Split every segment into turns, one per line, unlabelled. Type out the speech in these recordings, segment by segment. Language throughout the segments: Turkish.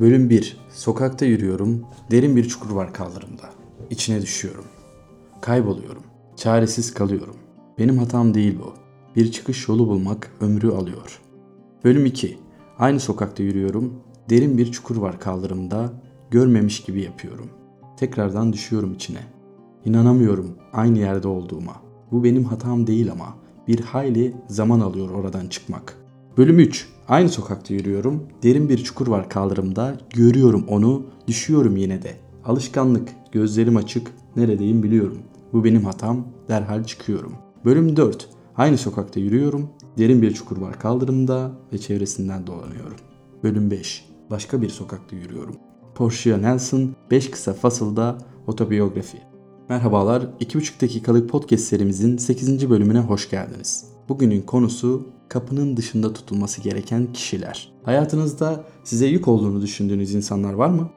Bölüm 1. Sokakta yürüyorum. Derin bir çukur var kaldırımda. İçine düşüyorum. Kayboluyorum. Çaresiz kalıyorum. Benim hatam değil bu. Bir çıkış yolu bulmak ömrü alıyor. Bölüm 2. Aynı sokakta yürüyorum. Derin bir çukur var kaldırımda. Görmemiş gibi yapıyorum. Tekrardan düşüyorum içine. İnanamıyorum aynı yerde olduğuma. Bu benim hatam değil ama bir hayli zaman alıyor oradan çıkmak. Bölüm 3. Aynı sokakta yürüyorum. Derin bir çukur var kaldırımda. Görüyorum onu. Düşüyorum yine de. Alışkanlık. Gözlerim açık. Neredeyim biliyorum. Bu benim hatam. Derhal çıkıyorum. Bölüm 4. Aynı sokakta yürüyorum. Derin bir çukur var kaldırımda ve çevresinden dolanıyorum. Bölüm 5. Başka bir sokakta yürüyorum. Portia Nelson 5 kısa fasılda otobiyografi. Merhabalar, 2,5 dakikalık podcast serimizin 8. bölümüne hoş geldiniz. Bugünün konusu kapının dışında tutulması gereken kişiler. Hayatınızda size yük olduğunu düşündüğünüz insanlar var mı?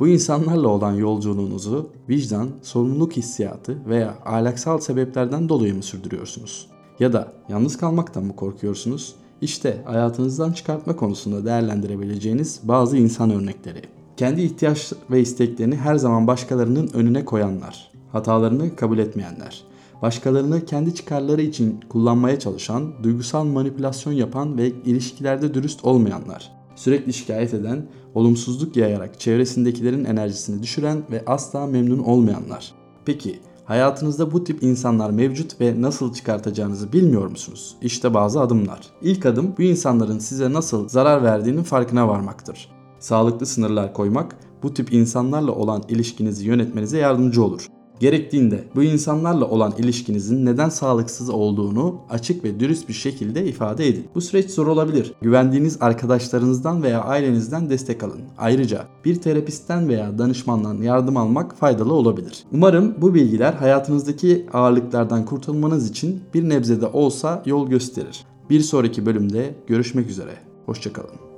Bu insanlarla olan yolculuğunuzu vicdan, sorumluluk hissiyatı veya ahlaksal sebeplerden dolayı mı sürdürüyorsunuz? Ya da yalnız kalmaktan mı korkuyorsunuz? İşte hayatınızdan çıkartma konusunda değerlendirebileceğiniz bazı insan örnekleri. Kendi ihtiyaç ve isteklerini her zaman başkalarının önüne koyanlar, hatalarını kabul etmeyenler, başkalarını kendi çıkarları için kullanmaya çalışan, duygusal manipülasyon yapan ve ilişkilerde dürüst olmayanlar, sürekli şikayet eden, olumsuzluk yayarak çevresindekilerin enerjisini düşüren ve asla memnun olmayanlar. Peki hayatınızda bu tip insanlar mevcut ve nasıl çıkartacağınızı bilmiyor musunuz? İşte bazı adımlar. İlk adım bu insanların size nasıl zarar verdiğinin farkına varmaktır. Sağlıklı sınırlar koymak bu tip insanlarla olan ilişkinizi yönetmenize yardımcı olur. Gerektiğinde bu insanlarla olan ilişkinizin neden sağlıksız olduğunu açık ve dürüst bir şekilde ifade edin. Bu süreç zor olabilir. Güvendiğiniz arkadaşlarınızdan veya ailenizden destek alın. Ayrıca bir terapistten veya danışmandan yardım almak faydalı olabilir. Umarım bu bilgiler hayatınızdaki ağırlıklardan kurtulmanız için bir nebzede olsa yol gösterir. Bir sonraki bölümde görüşmek üzere. Hoşçakalın.